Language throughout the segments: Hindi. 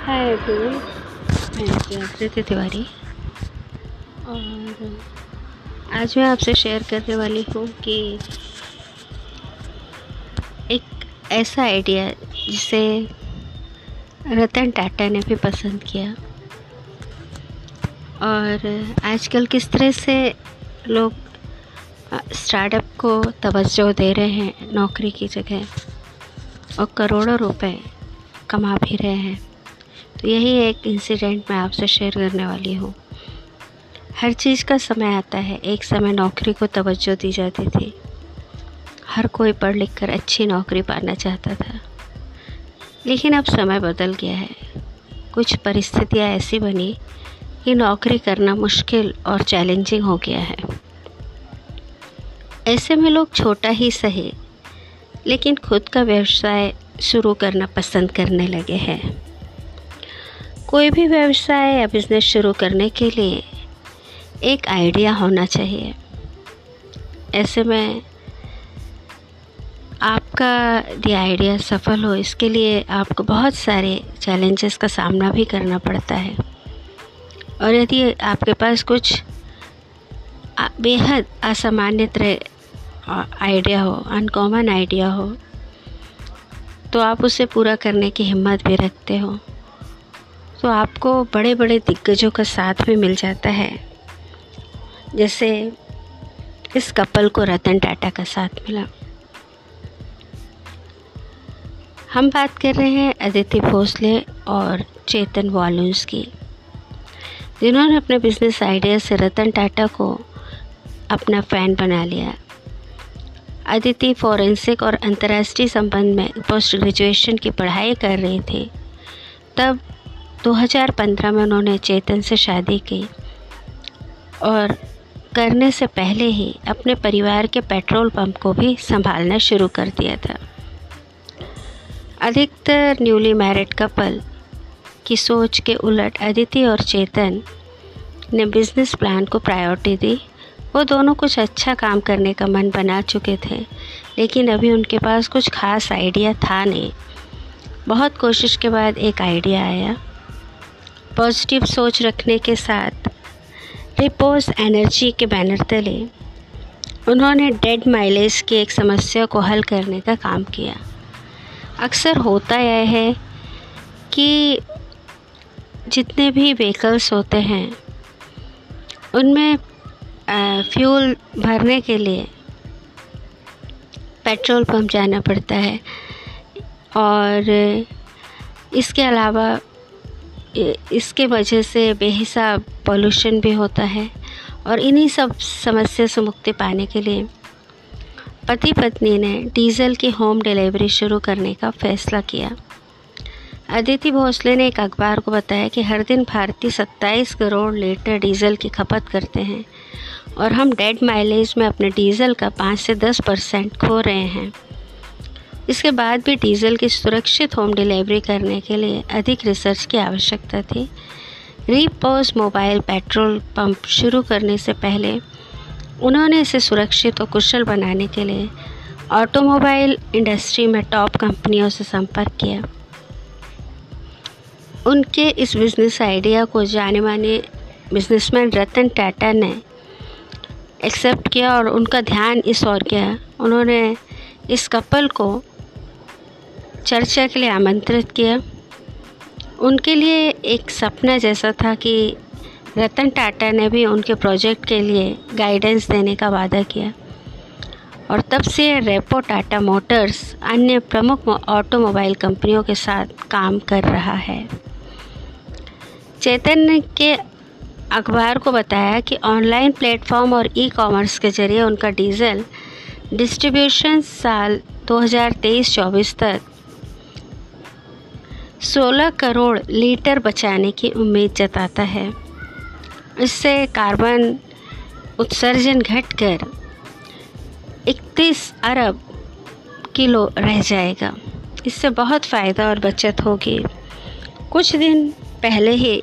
हाय मैं तिवारी और आज मैं आपसे शेयर करने वाली हूँ कि एक ऐसा आइडिया जिसे रतन टाटा ने भी पसंद किया। और आजकल किस तरह से लोग स्टार्टअप को तवज्जो दे रहे हैं, नौकरी की जगह, और करोड़ों रुपए कमा भी रहे हैं। तो यही एक इंसिडेंट मैं आपसे शेयर करने वाली हूँ। हर चीज़ का समय आता है। एक समय नौकरी को तवज्जो दी जाती थी। हर कोई पढ़ लिख कर अच्छी नौकरी पाना चाहता था। लेकिन अब समय बदल गया है। कुछ परिस्थितियाँ ऐसी बनी कि नौकरी करना मुश्किल और चैलेंजिंग हो गया है। ऐसे में लोग छोटा ही सही, लेकिन खुद का व्यवसाय शुरू करना पसंद करने लगे हैं। कोई भी व्यवसाय या बिज़नेस शुरू करने के लिए एक आइडिया होना चाहिए। ऐसे में आपका ये आइडिया सफल हो, इसके लिए आपको बहुत सारे चैलेंजेस का सामना भी करना पड़ता है। और यदि आपके पास कुछ बेहद असामान्य तरह आइडिया हो अनकॉमन आइडिया हो तो आप उसे पूरा करने की हिम्मत भी रखते हो। तो आपको बड़े बड़े दिग्गजों का साथ भी मिल जाता है। जैसे इस कपल को रतन टाटा का साथ मिला। हम बात कर रहे हैं अदिति भोसले और चेतन वॉल्यूम्स की। जिन्होंने अपने बिज़नेस आइडिया से रतन टाटा को अपना फ़ैन बना लिया। अदिति फॉरेंसिक और अंतर्राष्ट्रीय संबंध में पोस्ट ग्रेजुएशन की पढ़ाई कर रही थी। तब 2015 में उन्होंने चेतन से शादी की और करने से पहले ही अपने परिवार के पेट्रोल पंप को भी संभालना शुरू कर दिया था। अधिकतर न्यूली मैरिड कपल की सोच के उलट अदिति और चेतन ने बिज़नेस प्लान को प्रायोरिटी दी। वो दोनों कुछ अच्छा काम करने का मन बना चुके थे, लेकिन अभी उनके पास कुछ खास आइडिया था नहीं। बहुत कोशिश के बाद एक आइडिया आया। पॉजिटिव सोच रखने के साथ रिपोज एनर्जी के बैनर तले उन्होंने डेड माइलेज की एक समस्या को हल करने का काम किया। अक्सर होता यह है कि जितने भी व्हीकल्स होते हैं, उनमें फ्यूल भरने के लिए पेट्रोल पंप जाना पड़ता है और इसके अलावा इसके वजह से बेहिसाब पोल्यूशन भी होता है और इन्हीं सब समस्या से मुक्ति पाने के लिए पति पत्नी ने डीज़ल की होम डिलीवरी शुरू करने का फैसला किया। अदिति भोसले ने एक अखबार को बताया कि हर दिन भारतीय 27 करोड़ लीटर डीजल की खपत करते हैं और हम डेड माइलेज में अपने डीजल का 5 से 10 परसेंट खो रहे हैं। इसके बाद भी डीजल की सुरक्षित होम डिलीवरी करने के लिए अधिक रिसर्च की आवश्यकता थी। रीपोज मोबाइल पेट्रोल पंप शुरू करने से पहले उन्होंने इसे सुरक्षित और कुशल बनाने के लिए ऑटोमोबाइल इंडस्ट्री में टॉप कंपनियों से संपर्क किया। उनके इस बिज़नेस आइडिया को जाने माने बिजनेसमैन रतन टाटा ने एक्सेप्ट किया और उनका ध्यान इस ओर गया। उन्होंने इस कपल को चर्चा के लिए आमंत्रित किया। उनके लिए एक सपना जैसा था कि रतन टाटा ने भी उनके प्रोजेक्ट के लिए गाइडेंस देने का वादा किया। और तब से रेपो टाटा मोटर्स अन्य प्रमुख ऑटोमोबाइल कंपनियों के साथ काम कर रहा है। चैतन्य के अखबार को बताया कि ऑनलाइन प्लेटफॉर्म और ई कॉमर्स के ज़रिए उनका डीजल डिस्ट्रीब्यूशन साल 2023-24 तक 16 करोड़ लीटर बचाने की उम्मीद जताता है। इससे कार्बन उत्सर्जन घटकर 31 अरब किलो रह जाएगा। इससे बहुत फ़ायदा और बचत होगी। कुछ दिन पहले ही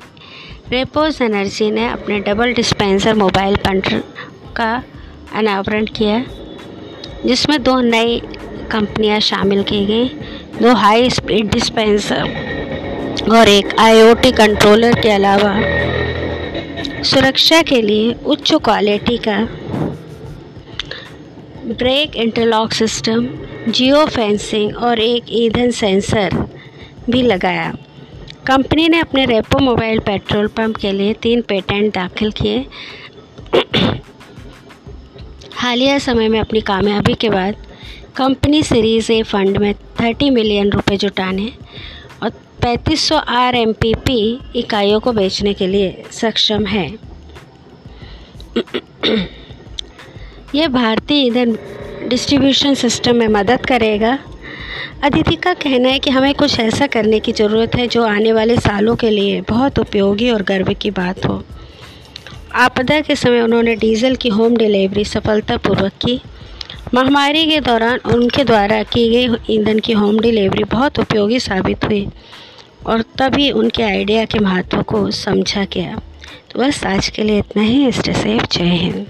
रेपोज एनर्जी ने अपने डबल डिस्पेंसर मोबाइल पंटर का अनावरण किया, जिसमें दो नई कंपनियाँ शामिल की गई, दो हाई स्पीड डिस्पेंसर। और एक आईओटी कंट्रोलर के अलावा सुरक्षा के लिए उच्च क्वालिटी का brake interlock system geo fencing और एक ईंधन सेंसर भी लगाया। कंपनी ने अपने रेपो मोबाइल पेट्रोल पंप के लिए तीन पेटेंट दाखिल किए। हालिया समय में अपनी कामयाबी के बाद कंपनी सीरीज़ ए फंड में 30 मिलियन रुपए जुटाने और 3500 आर एम पी पी इकाइयों को बेचने के लिए सक्षम है। यह भारतीय ईंधन डिस्ट्रीब्यूशन सिस्टम में मदद करेगा। अदिति का कहना है कि हमें कुछ ऐसा करने की ज़रूरत है जो आने वाले सालों के लिए बहुत उपयोगी और गर्व की बात हो। आपदा के समय उन्होंने डीजल की होम डिलीवरी सफलतापूर्वक की। महामारी के दौरान उनके द्वारा की गई ईंधन की होम डिलीवरी बहुत उपयोगी साबित हुई और तभी उनके आइडिया के महत्व को समझा गया। तो बस आज के लिए इतना ही। स्टे सेफ़ जय हिंद।